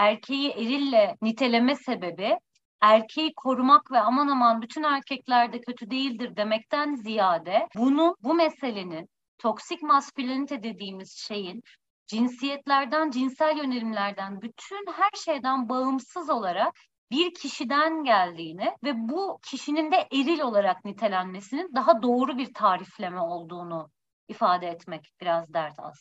erkeği erille niteleme sebebi erkeği korumak ve aman aman bütün erkeklerde kötü değildir demekten ziyade bunu bu meselenin toksik maskülenite dediğimiz şeyin cinsiyetlerden, cinsel yönelimlerden, bütün her şeyden bağımsız olarak bir kişiden geldiğini ve bu kişinin de eril olarak nitelenmesinin daha doğru bir tarifleme olduğunu ifade etmek biraz dert aslında.